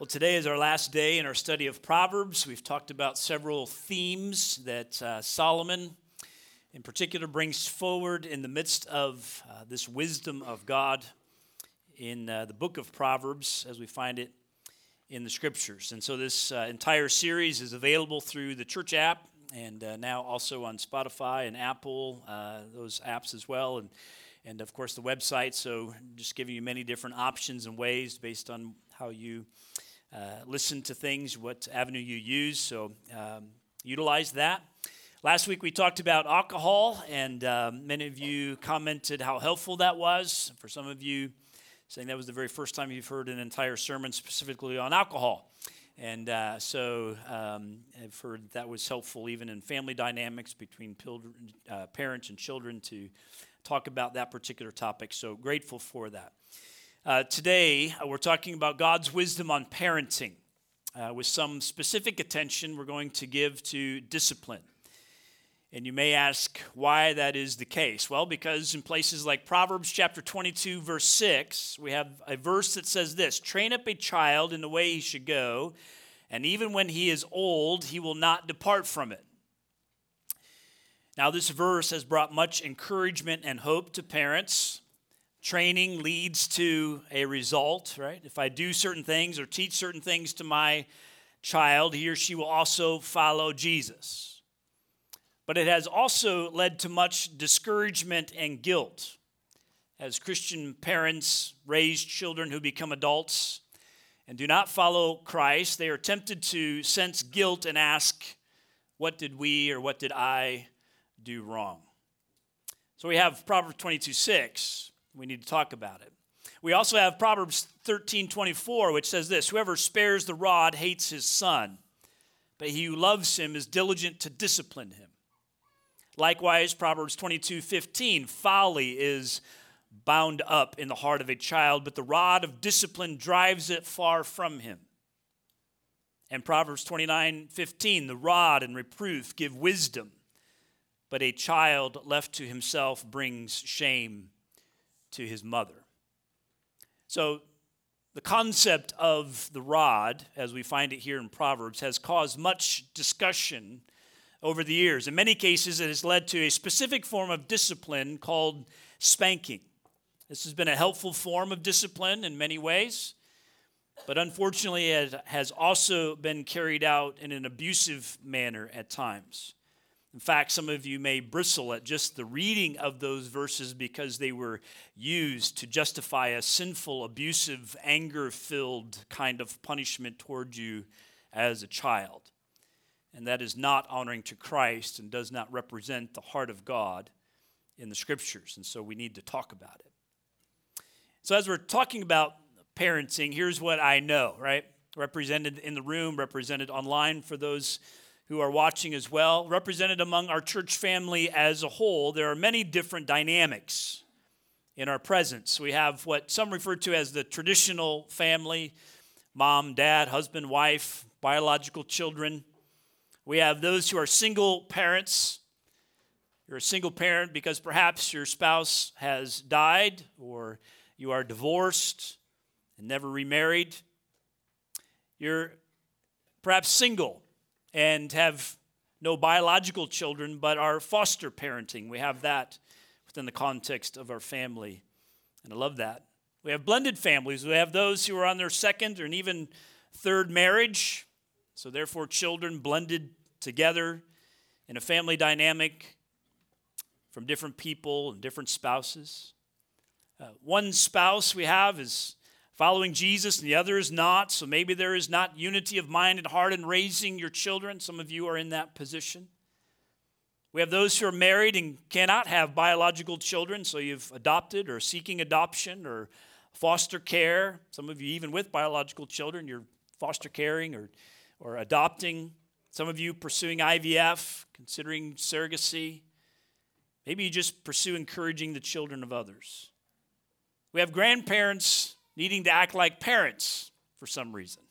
Well, today is our last day in our study of Proverbs. We've talked about several themes that uh, Solomon, in particular, brings forward in the midst of uh, this wisdom of God in uh, the book of Proverbs as we find it in the scriptures. And so, this uh, entire series is available through the church app and uh, now also on Spotify and Apple, uh, those apps as well. And and of course the website. So just giving you many different options and ways based on how you uh, listen to things, what avenue you use. So um, utilize that. Last week we talked about alcohol, and um, many of you commented how helpful that was. For some of you, saying that was the very first time you've heard an entire sermon specifically on alcohol. And uh, so um, I've heard that was helpful even in family dynamics between children, uh, parents and children to talk about that particular topic. So grateful for that. Uh, today, uh, we're talking about God's wisdom on parenting uh, with some specific attention we're going to give to discipline. And you may ask why that is the case. Well, because in places like Proverbs chapter 22, verse 6, we have a verse that says this Train up a child in the way he should go, and even when he is old, he will not depart from it. Now, this verse has brought much encouragement and hope to parents Training leads to a result, right? If I do certain things or teach certain things to my child, he or she will also follow Jesus. But it has also led to much discouragement and guilt. As Christian parents raise children who become adults and do not follow Christ, they are tempted to sense guilt and ask, What did we or what did I do wrong? So we have Proverbs 22 6 we need to talk about it. We also have Proverbs 13 24, which says this Whoever spares the rod hates his son, but he who loves him is diligent to discipline him. Likewise, Proverbs 22 15, folly is bound up in the heart of a child, but the rod of discipline drives it far from him. And Proverbs 29 15, the rod and reproof give wisdom, but a child left to himself brings shame to his mother. So, the concept of the rod, as we find it here in Proverbs, has caused much discussion over the years. In many cases, it has led to a specific form of discipline called spanking. This has been a helpful form of discipline in many ways, but unfortunately, it has also been carried out in an abusive manner at times. In fact, some of you may bristle at just the reading of those verses because they were used to justify a sinful, abusive, anger filled kind of punishment toward you as a child. And that is not honoring to Christ and does not represent the heart of God in the scriptures. And so we need to talk about it. So, as we're talking about parenting, here's what I know, right? Represented in the room, represented online for those who are watching as well, represented among our church family as a whole, there are many different dynamics in our presence. We have what some refer to as the traditional family mom, dad, husband, wife, biological children. We have those who are single parents. You're a single parent because perhaps your spouse has died or you are divorced and never remarried. You're perhaps single and have no biological children but are foster parenting. We have that within the context of our family. And I love that. We have blended families. We have those who are on their second or even third marriage. So, therefore, children blended together in a family dynamic from different people and different spouses. Uh, one spouse we have is following Jesus and the other is not. So maybe there is not unity of mind and heart in raising your children. Some of you are in that position. We have those who are married and cannot have biological children, so you've adopted or seeking adoption or foster care. Some of you, even with biological children, you're foster caring or, or adopting. Some of you pursuing IVF, considering surrogacy. Maybe you just pursue encouraging the children of others. We have grandparents needing to act like parents for some reason.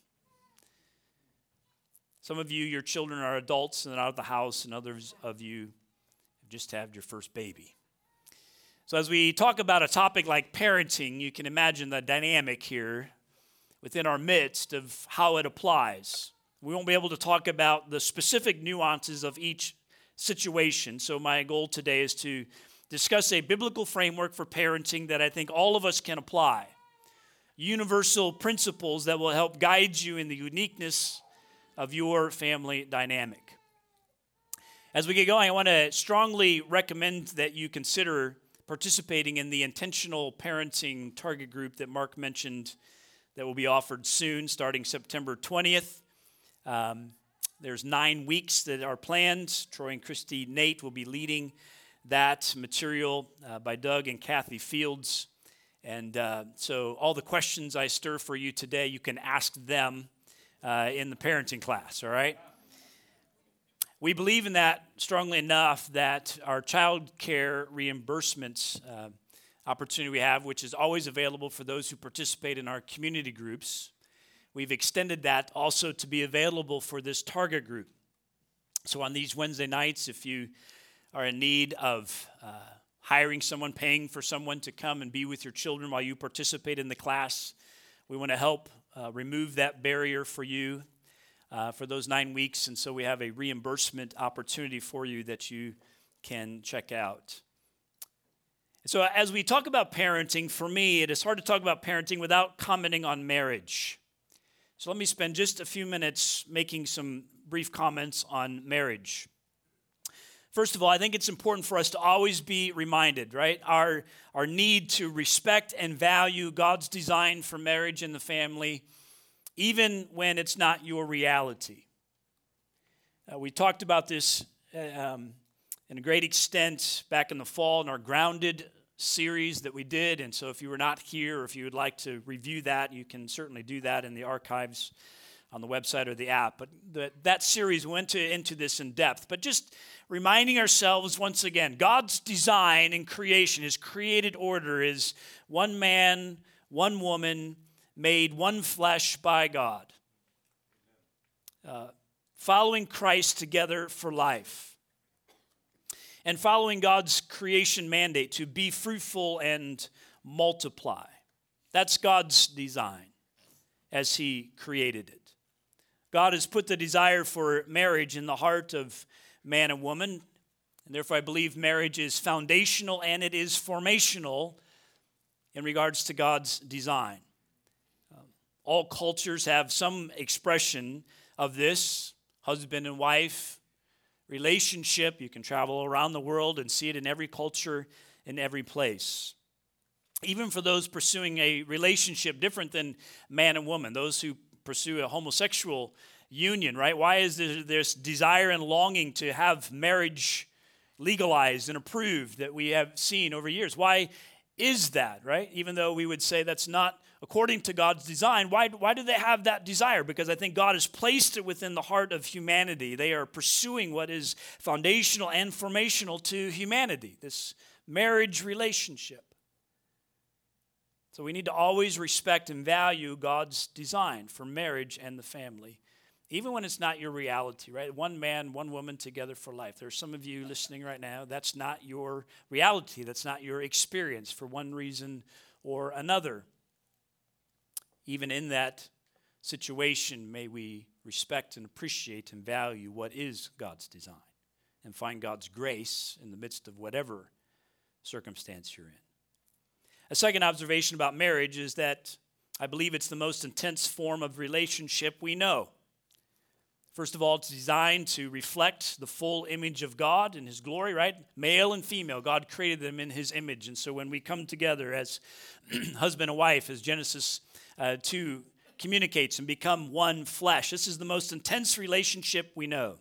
Some of you, your children are adults and out of the house, and others of you have just had your first baby. So, as we talk about a topic like parenting, you can imagine the dynamic here within our midst of how it applies. We won't be able to talk about the specific nuances of each situation. So, my goal today is to discuss a biblical framework for parenting that I think all of us can apply. Universal principles that will help guide you in the uniqueness of your family dynamic. As we get going, I want to strongly recommend that you consider participating in the intentional parenting target group that Mark mentioned that will be offered soon, starting September 20th. Um, there's nine weeks that are planned. Troy and Christy Nate will be leading that material uh, by Doug and Kathy Fields. And uh, so, all the questions I stir for you today, you can ask them uh, in the parenting class, all right? We believe in that strongly enough that our child care reimbursements uh, opportunity we have, which is always available for those who participate in our community groups, we've extended that also to be available for this target group. So on these Wednesday nights, if you are in need of uh, hiring someone, paying for someone to come and be with your children while you participate in the class, we want to help uh, remove that barrier for you uh, for those nine weeks. And so we have a reimbursement opportunity for you that you can check out. So, as we talk about parenting, for me, it is hard to talk about parenting without commenting on marriage. So, let me spend just a few minutes making some brief comments on marriage. First of all, I think it's important for us to always be reminded, right? Our, our need to respect and value God's design for marriage and the family even when it's not your reality. Uh, we talked about this uh, um, in a great extent back in the fall in our Grounded series that we did. And so if you were not here or if you would like to review that, you can certainly do that in the archives on the website or the app. But the, that series went to, into this in depth. But just reminding ourselves once again God's design in creation, His created order is one man, one woman, made one flesh by God, uh, following Christ together for life, and following God's creation mandate to be fruitful and multiply. That's God's design as He created it. God has put the desire for marriage in the heart of man and woman, and therefore I believe marriage is foundational and it is formational in regards to God's design. Uh, all cultures have some expression of this husband and wife relationship. You can travel around the world and see it in every culture, in every place. Even for those pursuing a relationship different than man and woman, those who pursue a homosexual union, right? Why is there this desire and longing to have marriage legalized and approved that we have seen over years? Why is that, right? Even though we would say that's not according to God's design. Why, why do they have that desire? Because I think God has placed it within the heart of humanity. They are pursuing what is foundational and formational to humanity, this marriage relationship. So we need to always respect and value God's design for marriage and the family, even when it's not your reality, right? One man, one woman together for life. There are some of you listening right now, that's not your reality, that's not your experience for one reason or another. Even in that situation, may we respect and appreciate and value what is God's design and find God's grace in the midst of whatever circumstance you're in. A second observation about marriage is that I believe it's the most intense form of relationship we know. First of all, it's designed to reflect the full image of God and His glory, right? Male and female, God created them in His image. And so when we come together as husband and wife, as Genesis uh, 2 communicates and become one flesh, this is the most intense relationship we know.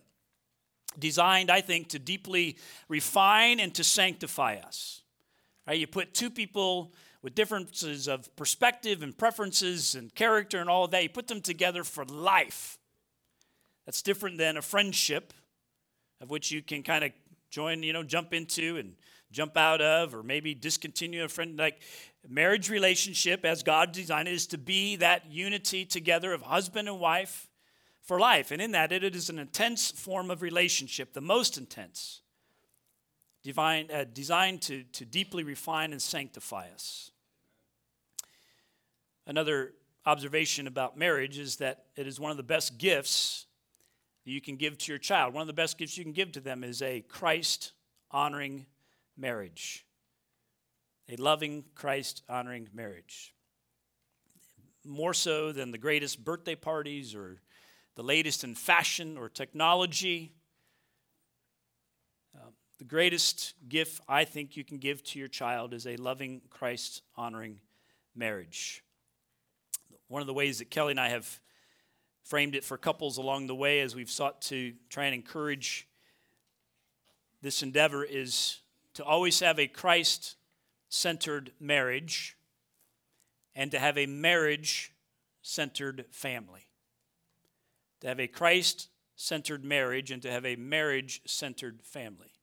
Designed, I think, to deeply refine and to sanctify us. Right? You put two people with differences of perspective and preferences and character and all of that, you put them together for life that's different than a friendship of which you can kind of join, you know, jump into and jump out of, or maybe discontinue a friend. Like marriage relationship, as God designed it, is to be that unity together of husband and wife for life. And in that, it is an intense form of relationship, the most intense, divine, uh, designed to, to deeply refine and sanctify us. Another observation about marriage is that it is one of the best gifts you can give to your child. One of the best gifts you can give to them is a Christ honoring marriage. A loving, Christ honoring marriage. More so than the greatest birthday parties or the latest in fashion or technology. The greatest gift I think you can give to your child is a loving, Christ honoring marriage. One of the ways that Kelly and I have framed it for couples along the way as we've sought to try and encourage this endeavor is to always have a Christ centered marriage and to have a marriage centered family. To have a Christ centered marriage and to have a marriage centered family.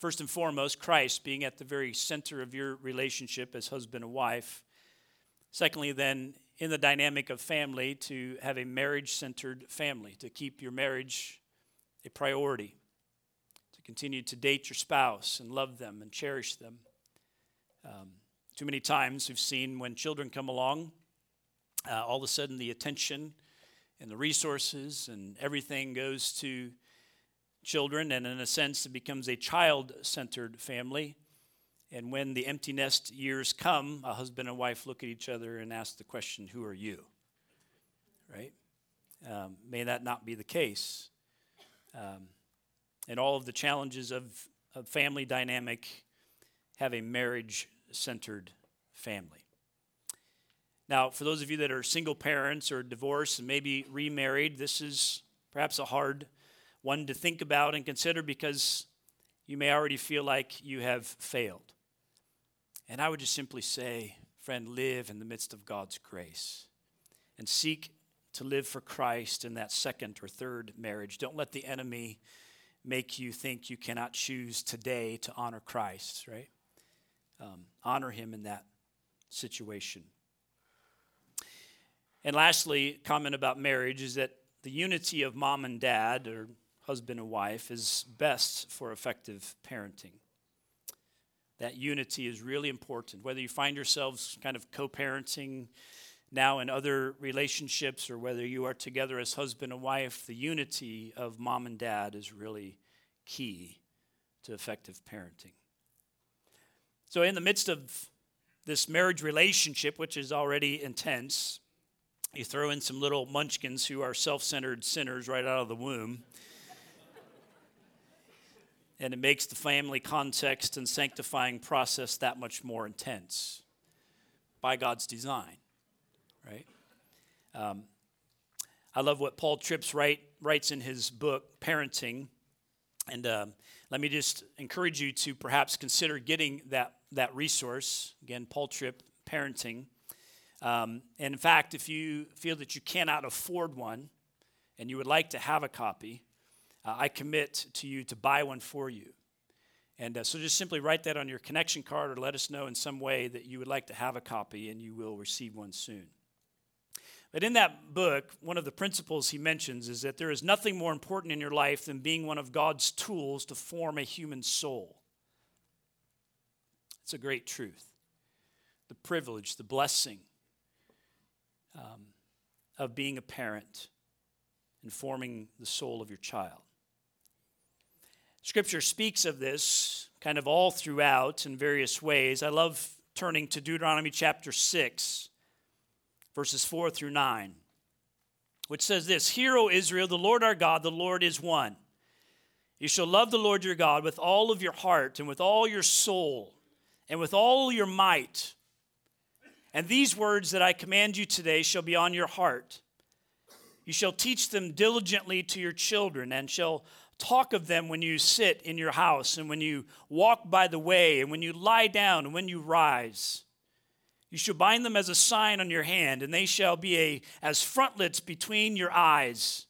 First and foremost, Christ being at the very center of your relationship as husband and wife. Secondly, then, in the dynamic of family to have a marriage centered family, to keep your marriage a priority, to continue to date your spouse and love them and cherish them. Um, too many times we've seen when children come along, uh, all of a sudden the attention and the resources and everything goes to children, and in a sense, it becomes a child centered family. And when the empty nest years come, a husband and wife look at each other and ask the question, Who are you? Right? Um, may that not be the case. Um, and all of the challenges of, of family dynamic have a marriage centered family. Now, for those of you that are single parents or divorced and maybe remarried, this is perhaps a hard one to think about and consider because you may already feel like you have failed. And I would just simply say, friend, live in the midst of God's grace and seek to live for Christ in that second or third marriage. Don't let the enemy make you think you cannot choose today to honor Christ, right? Um, honor him in that situation. And lastly, comment about marriage is that the unity of mom and dad, or husband and wife, is best for effective parenting that unity is really important. Whether you find yourselves kind of co parenting now in other relationships or whether you are together as husband and wife, the unity of mom and dad is really key to effective parenting. So, in the midst of this marriage relationship, which is already intense, you throw in some little munchkins who are self centered sinners right out of the womb and it makes the family context and sanctifying process that much more intense by God's design, right? Um, I love what Paul Tripp write, writes in his book, Parenting. And um, let me just encourage you to perhaps consider getting that, that resource. Again, Paul Tripp, Parenting. Um, and in fact, if you feel that you cannot afford one and you would like to have a copy, uh, I commit to you to buy one for you. And uh, so just simply write that on your connection card or let us know in some way that you would like to have a copy and you will receive one soon. But in that book, one of the principles he mentions is that there is nothing more important in your life than being one of God's tools to form a human soul. It's a great truth. The privilege, the blessing um, of being a parent and forming the soul of your child. Scripture speaks of this kind of all throughout in various ways. I love turning to Deuteronomy chapter 6, verses 4 through 9, which says this Hear, O Israel, the Lord our God, the Lord is one. You shall love the Lord your God with all of your heart and with all your soul and with all your might. And these words that I command you today shall be on your heart. You shall teach them diligently to your children and shall talk of them when you sit in your house and when you walk by the way and when you lie down and when you rise. You shall bind them as a sign on your hand, and they shall be a, as frontlets between your eyes.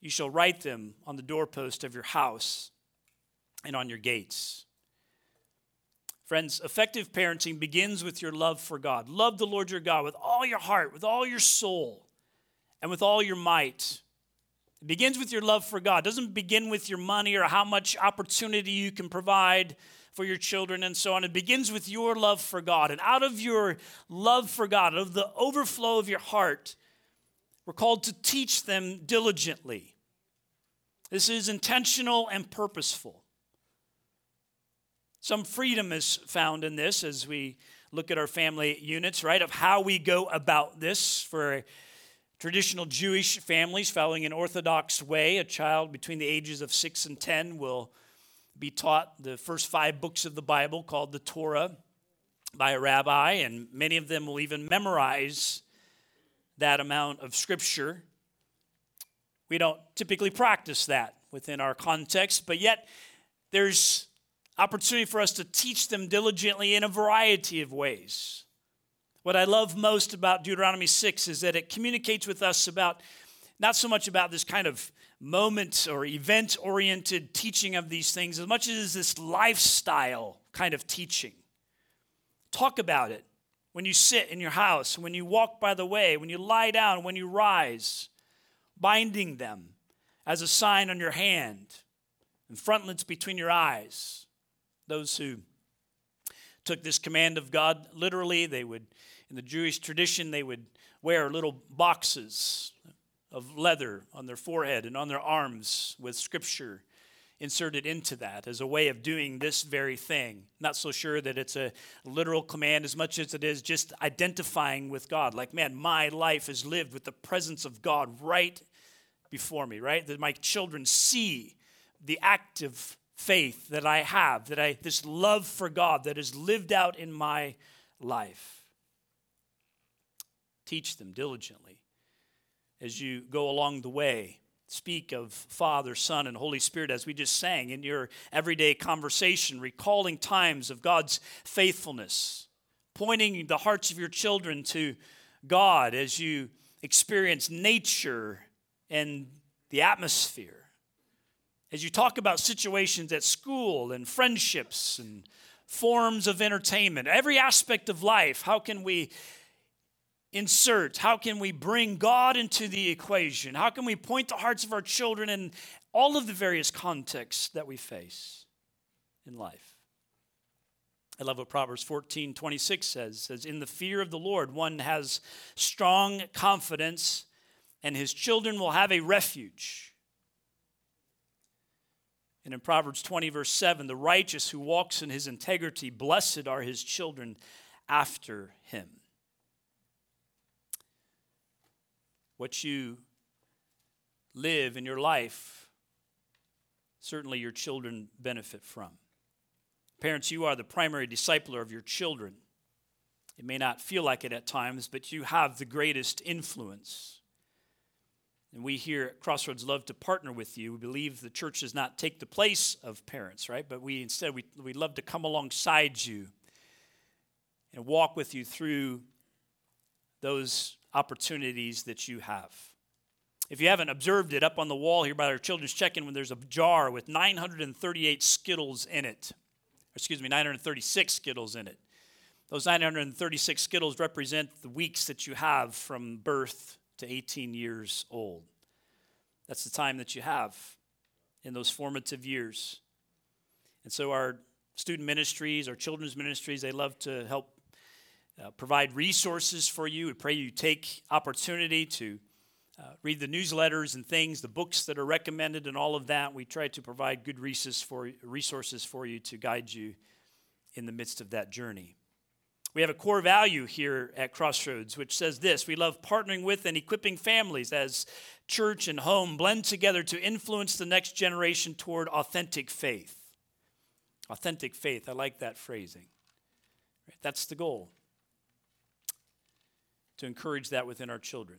You shall write them on the doorpost of your house and on your gates. Friends, effective parenting begins with your love for God. Love the Lord your God with all your heart, with all your soul, and with all your might. It begins with your love for God. It doesn't begin with your money or how much opportunity you can provide for your children and so on. It begins with your love for God. And out of your love for God, out of the overflow of your heart, we're called to teach them diligently. This is intentional and purposeful. Some freedom is found in this as we look at our family units, right, of how we go about this for traditional Jewish families following an Orthodox way. A child between the ages of 6 and 10 will be taught the first five books of the Bible called the Torah by a rabbi, and many of them will even memorize that amount of scripture. We don't typically practice that within our context, but yet there's opportunity for us to teach them diligently in a variety of ways. What I love most about Deuteronomy 6 is that it communicates with us about not so much about this kind of moment or event oriented teaching of these things as much as this lifestyle kind of teaching. Talk about it when you sit in your house, when you walk by the way, when you lie down, when you rise, binding them as a sign on your hand and frontlets between your eyes. Those who took this command of God literally, they would, in the Jewish tradition, they would wear little boxes of leather on their forehead and on their arms with scripture inserted into that as a way of doing this very thing. Not so sure that it's a literal command as much as it is just identifying with God. Like, man, my life is lived with the presence of God right before me, right? That my children see the active faith that I have, that I this love for God that is lived out in my life. Teach them diligently as you go along the way. Speak of Father, Son, and Holy Spirit as we just sang in your everyday conversation, recalling times of God's faithfulness, pointing the hearts of your children to God as you experience nature and the atmosphere. As you talk about situations at school and friendships and forms of entertainment, every aspect of life, how can we insert? How can we bring God into the equation? How can we point the hearts of our children in all of the various contexts that we face in life? I love what Proverbs 14 26 says. Says, In the fear of the Lord, one has strong confidence, and his children will have a refuge. And in Proverbs 20, verse 7, the righteous who walks in his integrity, blessed are his children after him. What you live in your life, certainly your children benefit from. Parents, you are the primary discipler of your children. It may not feel like it at times, but you have the greatest influence. And we here at Crossroads love to partner with you. We believe the church does not take the place of parents, right? But we instead we, we love to come alongside you and walk with you through those opportunities that you have. If you haven't observed it, up on the wall here by our children's check in, when there's a jar with 938 Skittles in it, excuse me, 936 Skittles in it. Those 936 Skittles represent the weeks that you have from birth to 18 years old. That's the time that you have in those formative years. And so, our student ministries, our children's ministries, they love to help uh, provide resources for you. We pray you take opportunity to uh, read the newsletters and things, the books that are recommended, and all of that. We try to provide good resources for, resources for you to guide you in the midst of that journey. We have a core value here at Crossroads, which says this We love partnering with and equipping families as church and home blend together to influence the next generation toward authentic faith. Authentic faith, I like that phrasing. That's the goal to encourage that within our children.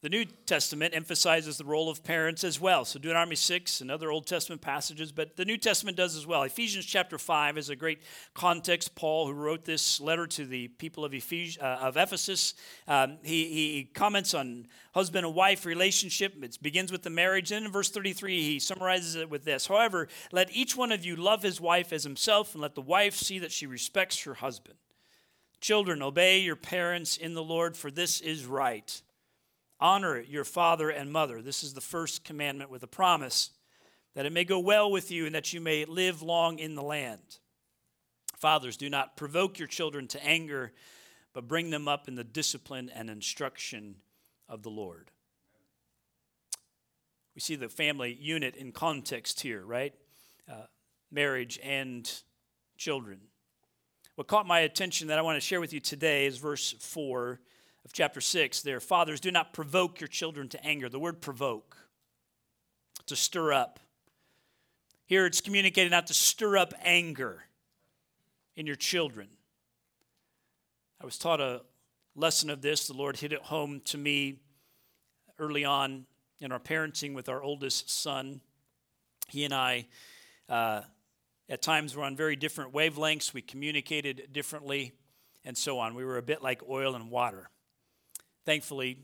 The New Testament emphasizes the role of parents as well. So Deuteronomy 6 and other Old Testament passages, but the New Testament does as well. Ephesians chapter 5 is a great context. Paul, who wrote this letter to the people of, Ephes- uh, of Ephesus, um, he, he comments on husband and wife relationship. It begins with the marriage. Then in verse 33, he summarizes it with this However, let each one of you love his wife as himself, and let the wife see that she respects her husband. Children, obey your parents in the Lord, for this is right. Honor your father and mother. This is the first commandment with a promise that it may go well with you and that you may live long in the land. Fathers, do not provoke your children to anger, but bring them up in the discipline and instruction of the Lord. We see the family unit in context here, right? Uh, marriage and children. What caught my attention that I want to share with you today is verse 4 of chapter 6 there. Fathers, do not provoke your children to anger. The word provoke, to stir up. Here it's communicated not to stir up anger in your children. I was taught a lesson of this. The Lord hit it home to me early on in our parenting with our oldest son. He and I, uh, at times, we're on very different wavelengths. We communicated differently, and so on. We were a bit like oil and water. Thankfully,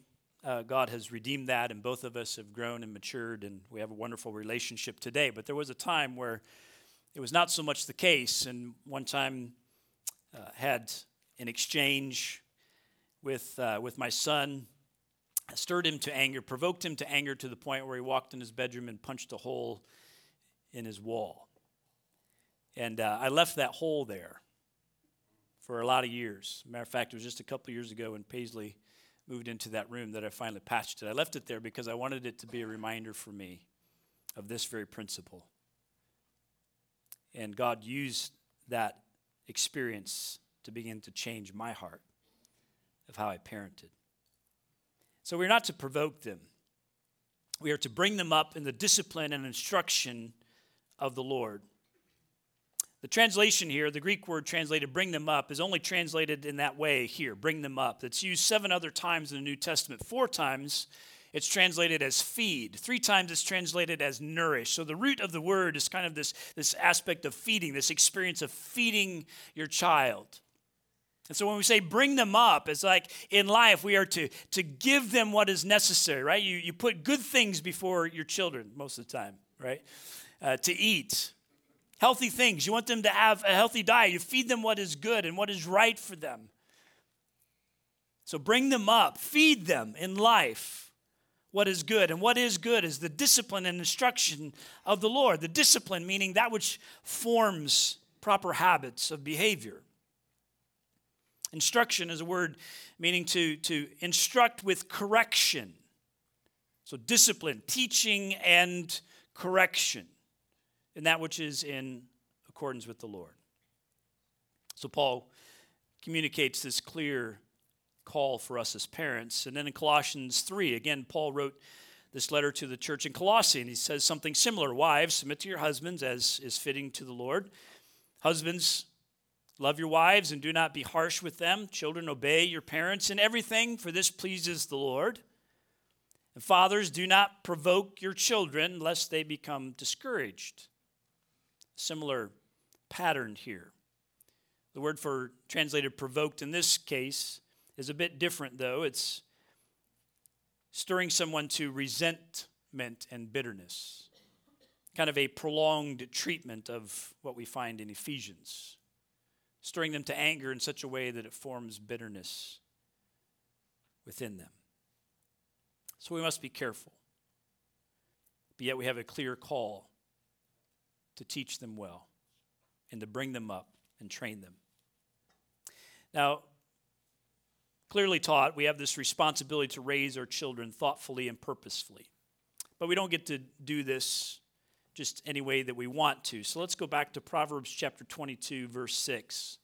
uh, God has redeemed that, and both of us have grown and matured, and we have a wonderful relationship today. But there was a time where it was not so much the case, and one time uh, had an exchange with uh, with my son, stirred him to anger, provoked him to anger to the point where he walked in his bedroom and punched a hole in his wall. And uh, I left that hole there for a lot of years. Matter of fact, it was just a couple years ago when Paisley moved into that room that I finally patched it. I left it there because I wanted it to be a reminder for me of this very principle. And God used that experience to begin to change my heart of how I parented. So we're not to provoke them. We are to bring them up in the discipline and instruction of the Lord. The translation here, the Greek word translated bring them up, is only translated in that way here, bring them up. It's used seven other times in the New Testament. Four times it's translated as feed. Three times it's translated as nourish. So the root of the word is kind of this, this aspect of feeding, this experience of feeding your child. And so when we say bring them up, it's like in life we are to, to give them what is necessary, right? You, you put good things before your children most of the time, right? Uh, to eat, healthy things. You want them to have a healthy diet. You feed them what is good and what is right for them. So bring them up, feed them in life what is good. And what is good is the discipline and instruction of the Lord. The discipline meaning that which forms proper habits of behavior. Instruction is a word meaning to, to instruct with correction. So discipline, teaching, and correction in that which is in accordance with the Lord. So Paul communicates this clear call for us as parents. And then in Colossians 3, again, Paul wrote this letter to the church in Colossae, and he says something similar Wives, submit to your husbands as is fitting to the Lord. Husbands, love your wives and do not be harsh with them. Children, obey your parents in everything, for this pleases the Lord. And fathers, do not provoke your children lest they become discouraged. Similar pattern here. The word for translated provoked in this case is a bit different, though. It's stirring someone to resentment and bitterness, kind of a prolonged treatment of what we find in Ephesians, stirring them to anger in such a way that it forms bitterness within them. So we must be careful. But yet we have a clear call to teach them well and to bring them up and train them. Now, clearly taught, we have this responsibility to raise our children thoughtfully and purposefully. But we don't get to do this just any way that we want to. So let's go back to Proverbs chapter 22, verse 6.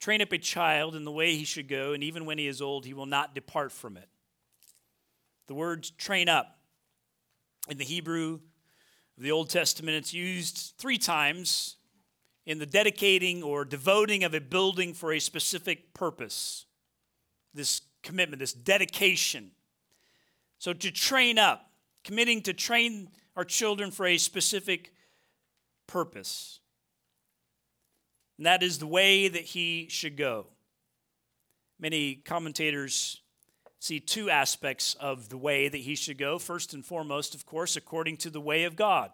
Train up a child in the way he should go, and even when he is old, he will not depart from it. The word train up in the Hebrew of the Old Testament, it's used three times in the dedicating or devoting of a building for a specific purpose this commitment, this dedication. So to train up, committing to train our children for a specific purpose. And that is the way that he should go. Many commentators see two aspects of the way that he should go. First and foremost, of course, according to the way of God.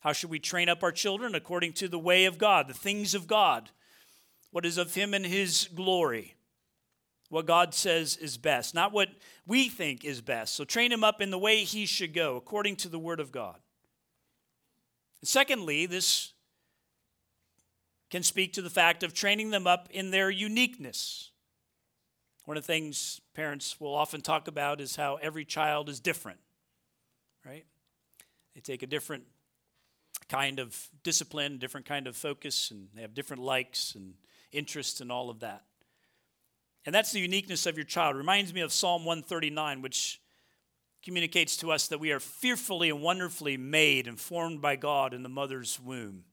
How should we train up our children? According to the way of God, the things of God, what is of him and his glory what God says is best, not what we think is best. So train him up in the way he should go, according to the Word of God. secondly, this can speak to the fact of training them up in their uniqueness. One of the things parents will often talk about is how every child is different, right? They take a different kind of discipline, different kind of focus, and they have different likes and interests and all of that. And that's the uniqueness of your child. Reminds me of Psalm 139, which communicates to us that we are fearfully and wonderfully made and formed by God in the mother's womb.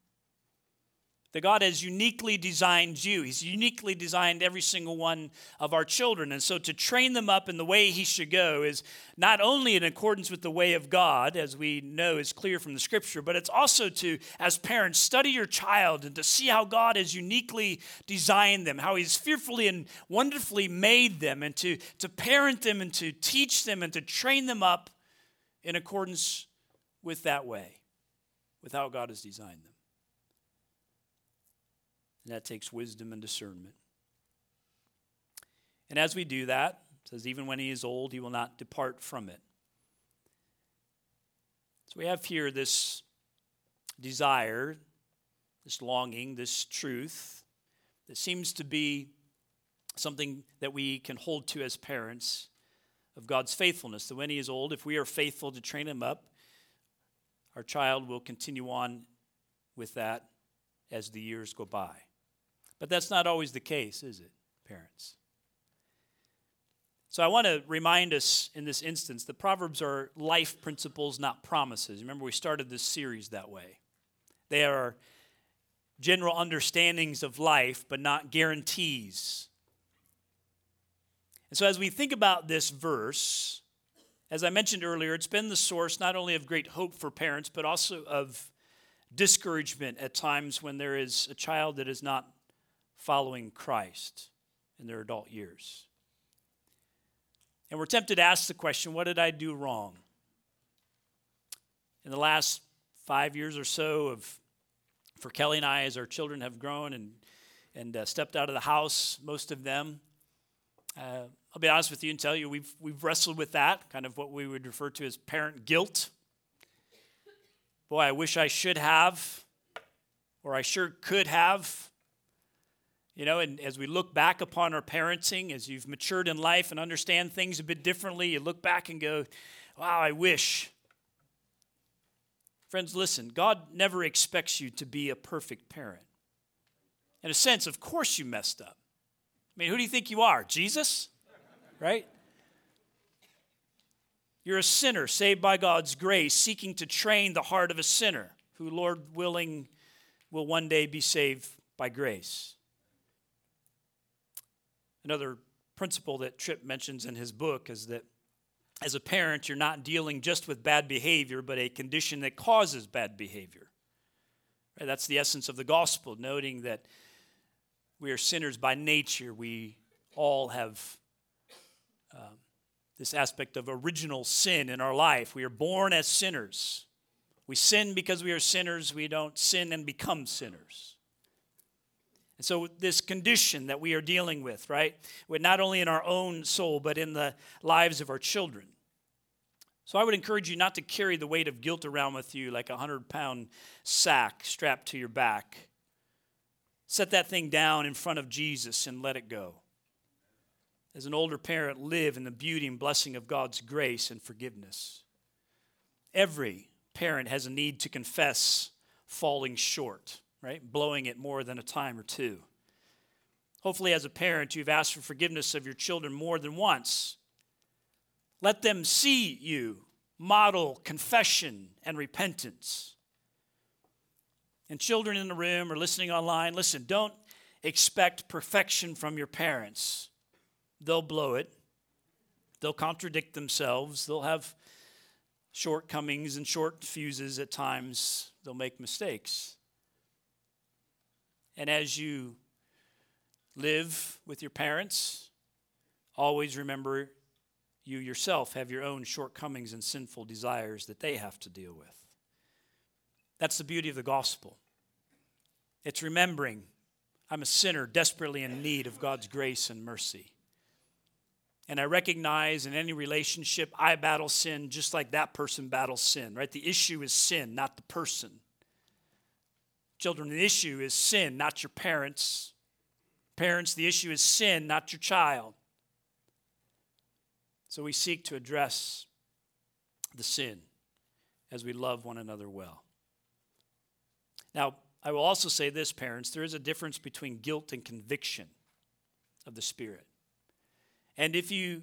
That God has uniquely designed you. He's uniquely designed every single one of our children. And so to train them up in the way He should go is not only in accordance with the way of God, as we know is clear from the scripture, but it's also to, as parents, study your child and to see how God has uniquely designed them, how He's fearfully and wonderfully made them, and to, to parent them and to teach them and to train them up in accordance with that way, with how God has designed them. And that takes wisdom and discernment. And as we do that, says, even when he is old, he will not depart from it. So we have here this desire, this longing, this truth that seems to be something that we can hold to as parents of God's faithfulness. That when he is old, if we are faithful to train him up, our child will continue on with that as the years go by. But that's not always the case, is it, parents? So I want to remind us in this instance that Proverbs are life principles, not promises. Remember, we started this series that way. They are general understandings of life, but not guarantees. And so as we think about this verse, as I mentioned earlier, it's been the source not only of great hope for parents, but also of discouragement at times when there is a child that is not following Christ in their adult years. And we're tempted to ask the question what did I do wrong? In the last five years or so of for Kelly and I, as our children have grown and, and uh, stepped out of the house, most of them, uh, I'll be honest with you and tell you we've, we've wrestled with that, kind of what we would refer to as parent guilt. Boy, I wish I should have, or I sure could have. You know, and as we look back upon our parenting, as you've matured in life and understand things a bit differently, you look back and go, wow, I wish. Friends, listen, God never expects you to be a perfect parent. In a sense, of course you messed up. I mean, who do you think you are? Jesus? Right? You're a sinner saved by God's grace, seeking to train the heart of a sinner who, Lord willing, will one day be saved by grace. Another principle that Tripp mentions in his book is that as a parent, you're not dealing just with bad behavior, but a condition that causes bad behavior. Right? That's the essence of the gospel, noting that we are sinners by nature. We all have um, this aspect of original sin in our life. We are born as sinners. We sin because we are sinners. We don't sin and become sinners. And so, this condition that we are dealing with, right, with not only in our own soul, but in the lives of our children. So, I would encourage you not to carry the weight of guilt around with you like a 100 pound sack strapped to your back. Set that thing down in front of Jesus and let it go. As an older parent, live in the beauty and blessing of God's grace and forgiveness. Every parent has a need to confess falling short right? Blowing it more than a time or two. Hopefully, as a parent, you've asked for forgiveness of your children more than once. Let them see you model confession and repentance. And children in the room or listening online, listen, don't expect perfection from your parents. They'll blow it, they'll contradict themselves, they'll have shortcomings and short fuses at times, they'll make mistakes. And as you live with your parents, always remember you yourself have your own shortcomings and sinful desires that they have to deal with. That's the beauty of the gospel. It's remembering I'm a sinner desperately in need of God's grace and mercy. And I recognize in any relationship, I battle sin just like that person battles sin, right? The issue is sin, not the person. Children, the issue is sin, not your parents. Parents, the issue is sin, not your child. So we seek to address the sin as we love one another well. Now, I will also say this, parents there is a difference between guilt and conviction of the Spirit. And if you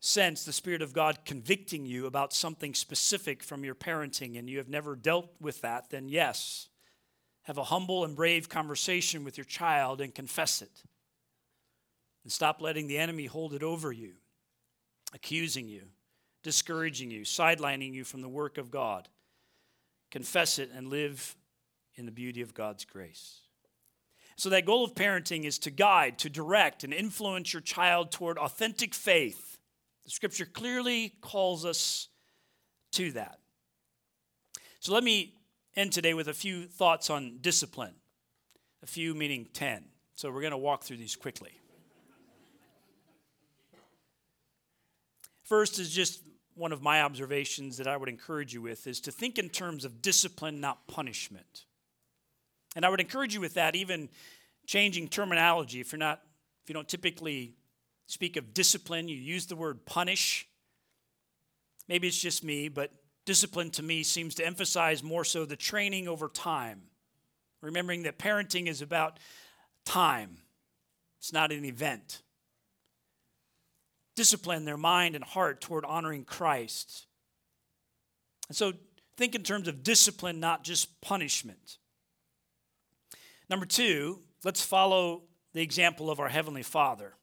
sense the Spirit of God convicting you about something specific from your parenting and you have never dealt with that, then yes, have a humble and brave conversation with your child and confess it. And stop letting the enemy hold it over you, accusing you, discouraging you, sidelining you from the work of God. Confess it and live in the beauty of God's grace. So, that goal of parenting is to guide, to direct, and influence your child toward authentic faith. The scripture clearly calls us to that. So, let me end today with a few thoughts on discipline. A few meaning 10. So, we're going to walk through these quickly. First is just one of my observations that I would encourage you with is to think in terms of discipline, not punishment. And I would encourage you with that, even changing terminology. If you're not, if you don't typically speak of discipline, you use the word punish. Maybe it's just me, but discipline to me seems to emphasize more so the training over time. Remembering that parenting is about time, it's not an event. Discipline their mind and heart toward honoring Christ. And so think in terms of discipline, not just punishment. Number two, let's follow the example of our Heavenly Father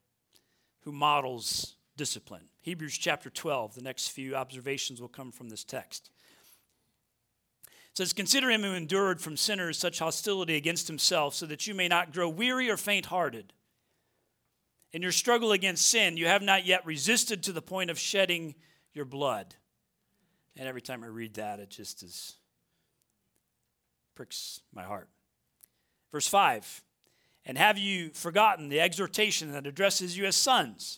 who models discipline. Hebrews chapter 12, the next few observations will come from this text. It says, Consider him who endured from sinners such hostility against himself, so that you may not grow weary or faint hearted. In your struggle against sin, you have not yet resisted to the point of shedding your blood. And every time I read that, it just is pricks my heart. Verse 5 And have you forgotten the exhortation that addresses you as sons?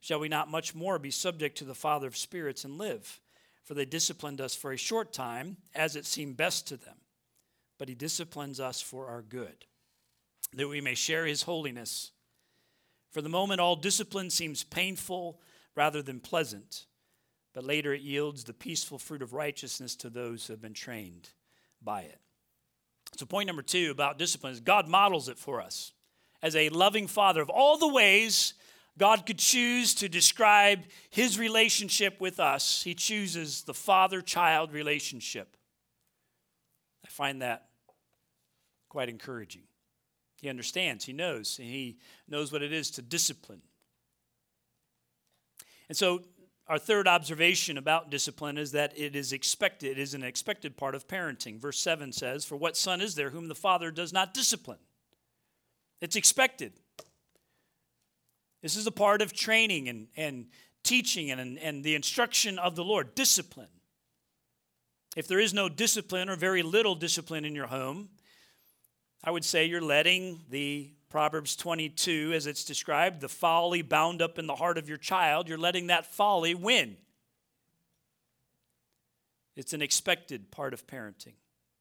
Shall we not much more be subject to the Father of spirits and live? For they disciplined us for a short time, as it seemed best to them. But he disciplines us for our good, that we may share his holiness. For the moment, all discipline seems painful rather than pleasant, but later it yields the peaceful fruit of righteousness to those who have been trained by it. So, point number two about discipline is God models it for us as a loving father. Of all the ways God could choose to describe his relationship with us, he chooses the father child relationship. I find that quite encouraging. He understands, he knows, he knows what it is to discipline. And so, our third observation about discipline is that it is expected, it is an expected part of parenting. Verse 7 says, For what son is there whom the father does not discipline? It's expected. This is a part of training and, and teaching and, and the instruction of the Lord discipline. If there is no discipline or very little discipline in your home, I would say you're letting the Proverbs 22, as it's described, the folly bound up in the heart of your child, you're letting that folly win. It's an expected part of parenting.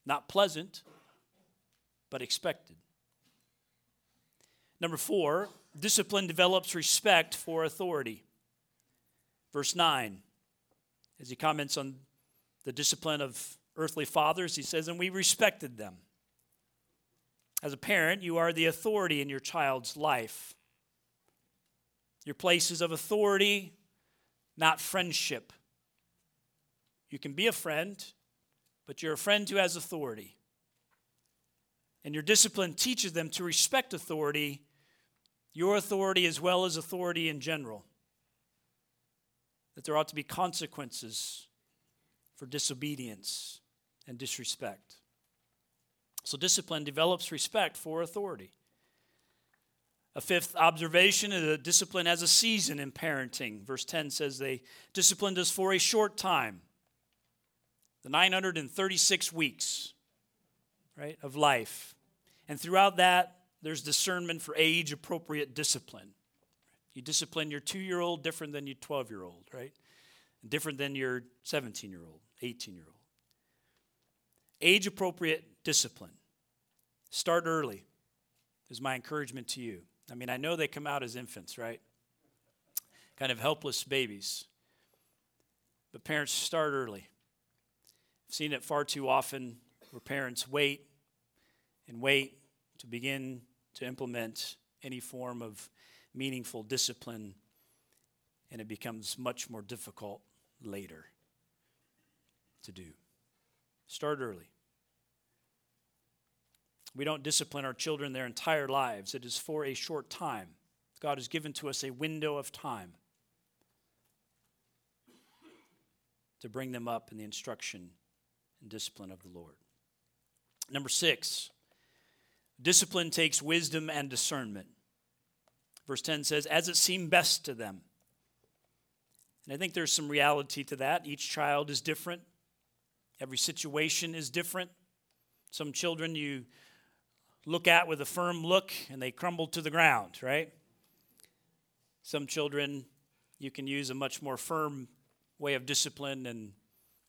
Not pleasant, but expected. Number four, discipline develops respect for authority. Verse 9, as he comments on the discipline of earthly fathers, he says, And we respected them. As a parent, you are the authority in your child's life. Your place is of authority, not friendship. You can be a friend, but you're a friend who has authority. And your discipline teaches them to respect authority, your authority as well as authority in general. That there ought to be consequences for disobedience and disrespect. So, discipline develops respect for authority. A fifth observation is that discipline has a season in parenting. Verse 10 says they disciplined us for a short time, the 936 weeks, right, of life. And throughout that, there's discernment for age appropriate discipline. You discipline your two year old different than your 12 year old, right? Different than your 17 year old, 18 year old. Age appropriate discipline. Start early, is my encouragement to you. I mean, I know they come out as infants, right? Kind of helpless babies. But parents start early. I've seen it far too often where parents wait and wait to begin to implement any form of meaningful discipline, and it becomes much more difficult later to do. Start early. We don't discipline our children their entire lives, it is for a short time. God has given to us a window of time to bring them up in the instruction and discipline of the Lord. Number six, discipline takes wisdom and discernment. Verse 10 says, as it seemed best to them. And I think there's some reality to that. Each child is different, every situation is different. Some children you look at with a firm look and they crumble to the ground, right? Some children you can use a much more firm way of discipline and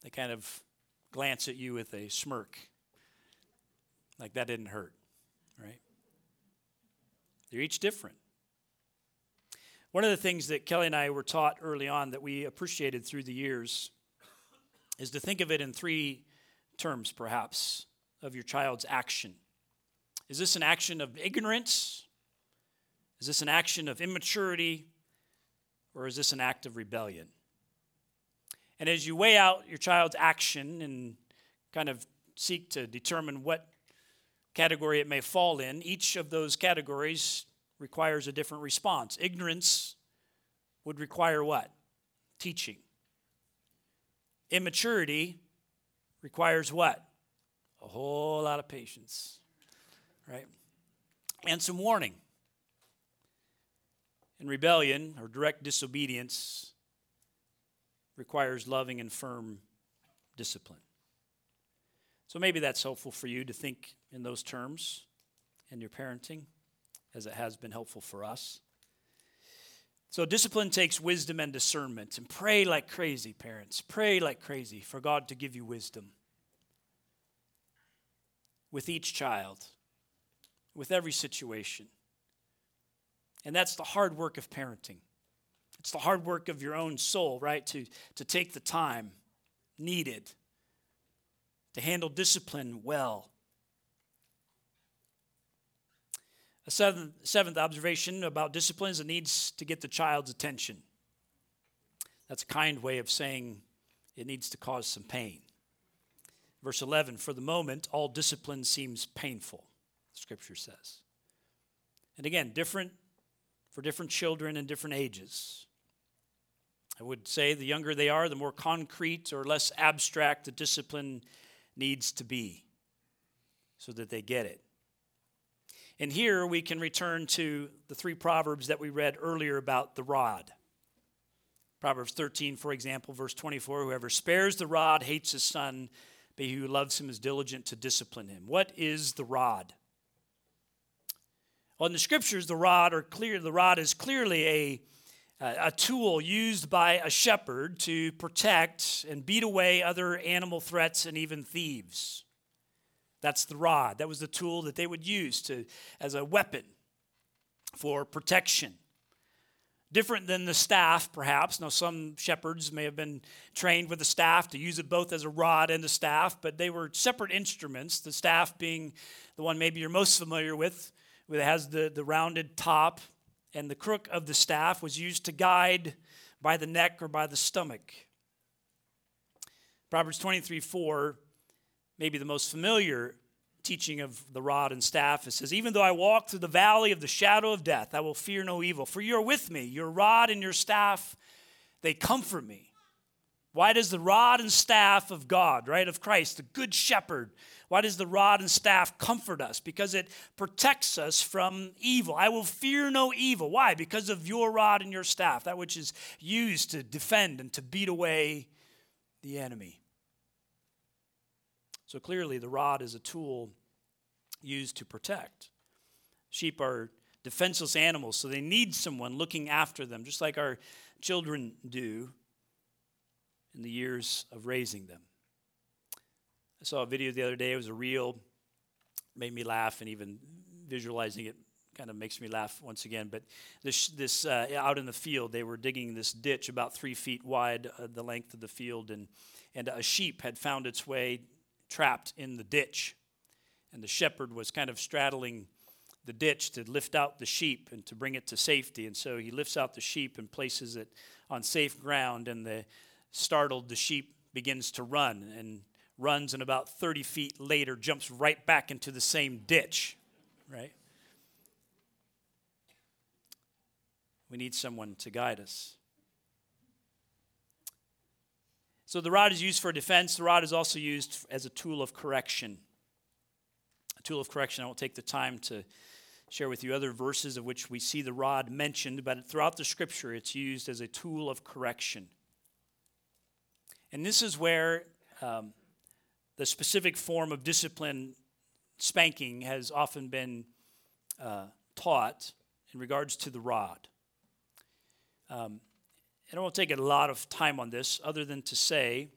they kind of glance at you with a smirk. Like that didn't hurt, right? They're each different. One of the things that Kelly and I were taught early on that we appreciated through the years is to think of it in three terms, perhaps, of your child's action. Is this an action of ignorance? Is this an action of immaturity? Or is this an act of rebellion? And as you weigh out your child's action and kind of seek to determine what category it may fall in, each of those categories requires a different response. Ignorance would require what? Teaching. Immaturity requires what? A whole lot of patience, right? And some warning. And rebellion or direct disobedience requires loving and firm discipline. So maybe that's helpful for you to think in those terms in your parenting as it has been helpful for us. So, discipline takes wisdom and discernment. And pray like crazy, parents. Pray like crazy for God to give you wisdom with each child, with every situation. And that's the hard work of parenting. It's the hard work of your own soul, right? To, to take the time needed to handle discipline well A seventh, seventh observation about discipline is it needs to get the child's attention. That's a kind way of saying it needs to cause some pain. Verse 11 For the moment, all discipline seems painful, scripture says. And again, different for different children and different ages. I would say the younger they are, the more concrete or less abstract the discipline needs to be so that they get it. And here we can return to the three proverbs that we read earlier about the rod. Proverbs 13, for example, verse 24 Whoever spares the rod hates his son, but he who loves him is diligent to discipline him. What is the rod? Well, in the scriptures, the rod are clear. The rod is clearly a, Uh, a tool used by a shepherd to protect and beat away other animal threats and even thieves. That's the rod. That was the tool that they would use to, as a weapon for protection. Different than the staff, perhaps. Now, some shepherds may have been trained with the staff to use it both as a rod and a staff, but they were separate instruments. The staff being the one maybe you're most familiar with, it has the, the rounded top, and the crook of the staff was used to guide by the neck or by the stomach. Proverbs 23 4 maybe the most familiar teaching of the rod and staff. It says, Even though I walk through the valley of the shadow of death, I will fear no evil, for you're with me. Your rod and your staff, they comfort me. Why does the rod and staff of God, right, of Christ, the good shepherd, why does the rod and staff comfort us? Because it protects us from evil. I will fear no evil. Why? Because of your rod and your staff, that which is used to defend and to beat away the enemy. So clearly, the rod is a tool used to protect. Sheep are defenseless animals, so they need someone looking after them, just like our children do in the years of raising them. I saw a video the other day, it was a reel, made me laugh, and even visualizing it kind of makes me laugh once again. But this, this uh, out in the field, they were digging this ditch about three feet wide, uh, the length of the field, and, and a sheep had found its way trapped in the ditch. And the shepherd was kind of straddling the ditch to lift out the sheep and to bring it to safety. And so he lifts out the sheep and places it on safe ground, and the startled, the sheep begins to run and runs, and about 30 feet later jumps right back into the same ditch, right? We need someone to guide us. So the rod is used for defense. The rod is also used as a tool of correction. A tool of correction. I won't take the time to share with you other verses of which we see the rod mentioned, but throughout the scripture, it's used as a tool of correction. And this is where um, the specific form of discipline, spanking, has often been uh, taught in regards to the rod. Um, and I won't take a lot of time on this, other than to say,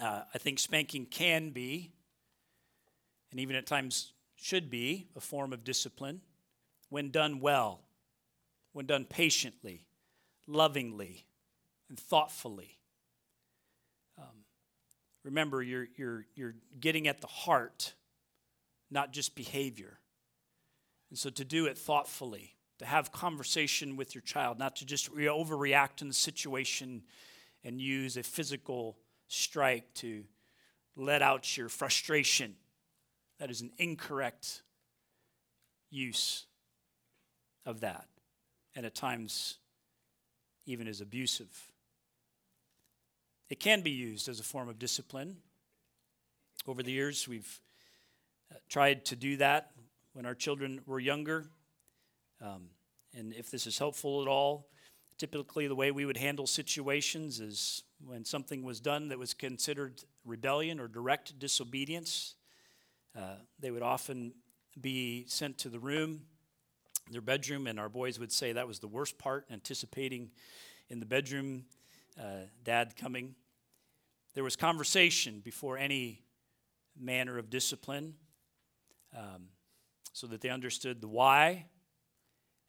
uh, I think spanking can be, and even at times should be, a form of discipline when done well, when done patiently, lovingly, and thoughtfully. Remember, you're, you're, you're getting at the heart, not just behavior. And so to do it thoughtfully, to have conversation with your child, not to just re- overreact in the situation and use a physical strike to let out your frustration. That is an incorrect use of that, and at times even is abusive. It can be used as a form of discipline. Over the years, we've uh, tried to do that when our children were younger. Um, and if this is helpful at all, typically the way we would handle situations is when something was done that was considered rebellion or direct disobedience, uh, they would often be sent to the room, their bedroom, and our boys would say that was the worst part, anticipating in the bedroom uh, dad coming. There was conversation before any manner of discipline um, so that they understood the why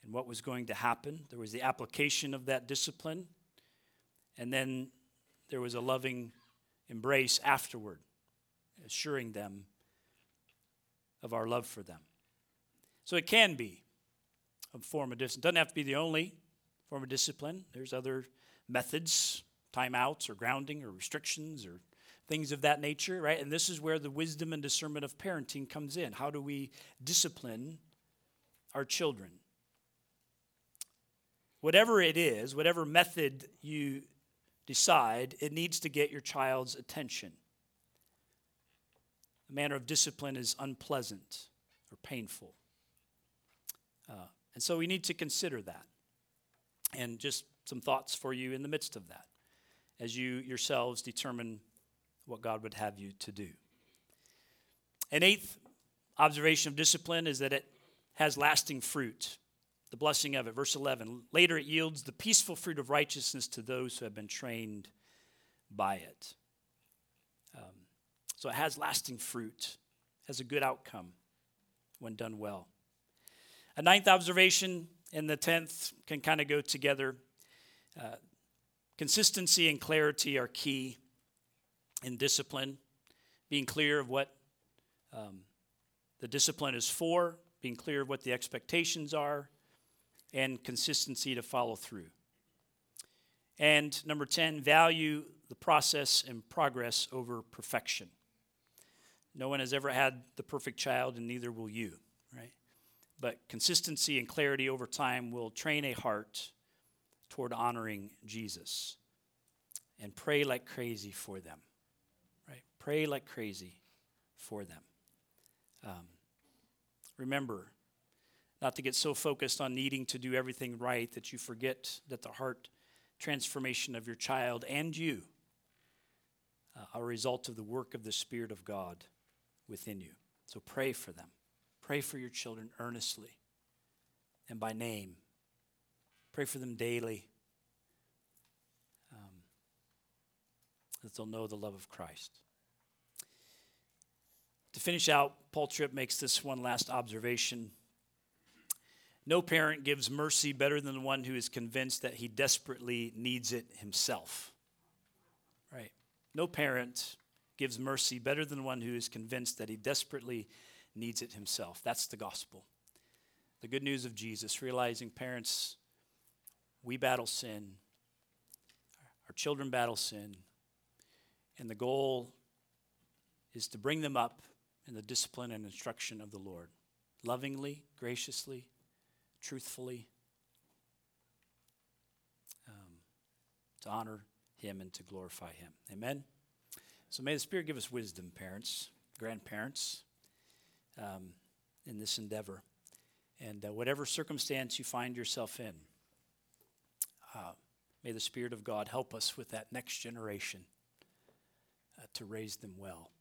and what was going to happen. There was the application of that discipline, and then there was a loving embrace afterward, assuring them of our love for them. So it can be a form of discipline. It Doesn't have to be the only form of discipline. There's other methods, timeouts or grounding or restrictions or things of that nature, right? And this is where the wisdom and discernment of parenting comes in. How do we discipline our children? Whatever it is, whatever method you decide, it needs to get your child's attention. The manner of discipline is unpleasant or painful. Uh, and so we need to consider that. And just some thoughts for you in the midst of that as you yourselves determine what God would have you to do. An eighth observation of discipline is that it has lasting fruit. The blessing of it. Verse 11. Later it yields the peaceful fruit of righteousness to those who have been trained by it. Um, so it has lasting fruit, has a good outcome when done well. A ninth observation and the tenth can kind of go together. Uh, consistency and clarity are key in discipline. Being clear of what um, the discipline is for, being clear of what the expectations are, and consistency to follow through. And number 10, value the process and progress over perfection. No one has ever had the perfect child, and neither will you, right? But consistency and clarity over time will train a heart toward honoring Jesus. and pray like crazy for them. Right? Pray like crazy for them. Um, remember not to get so focused on needing to do everything right that you forget that the heart transformation of your child and you uh, are a result of the work of the Spirit of God within you. So pray for them. Pray for your children earnestly and by name. Pray for them daily um, that they'll know the love of Christ. To finish out, Paul Tripp makes this one last observation. No parent gives mercy better than the one who is convinced that he desperately needs it himself. Right? No parent gives mercy better than one who is convinced that he desperately needs it himself. That's the gospel. The good news of Jesus, realizing parents, we battle sin, our children battle sin, and the goal is to bring them up in the discipline and instruction of the Lord, lovingly, graciously, truthfully, um, to honor Him and to glorify Him. Amen? So may the Spirit give us wisdom, parents, grandparents, um, in this endeavor. And uh, whatever circumstance you find yourself in, uh, may the Spirit of God help us with that next generation uh, to raise them well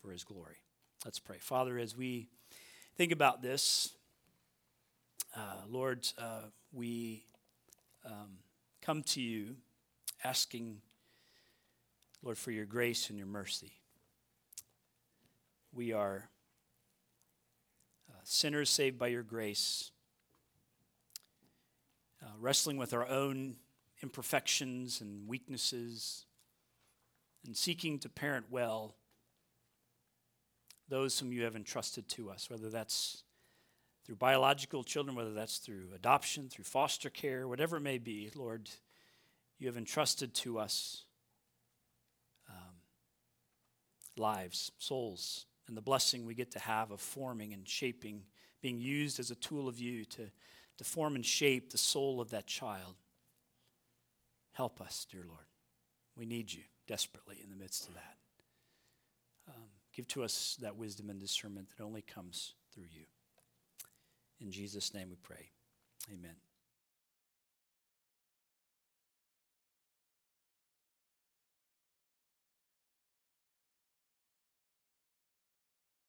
for His glory. Let's pray. Father, as we think about this, uh, Lord, uh, we um, come to you asking, Lord, for your grace and your mercy. We are uh, sinners saved by your grace, uh, wrestling with our own imperfections and weaknesses, and seeking to parent well those whom you have entrusted to us, whether that's through biological children, whether that's through adoption, through foster care, whatever it may be, Lord, you have entrusted to us um, lives, souls, and the blessing we get to have of forming and shaping, being used as a tool of you to, to form and shape the soul of that child. Help us, dear Lord. We need you desperately in the midst of that. Um, give to us that wisdom and discernment that only comes through you. In Jesus' name we pray. Amen.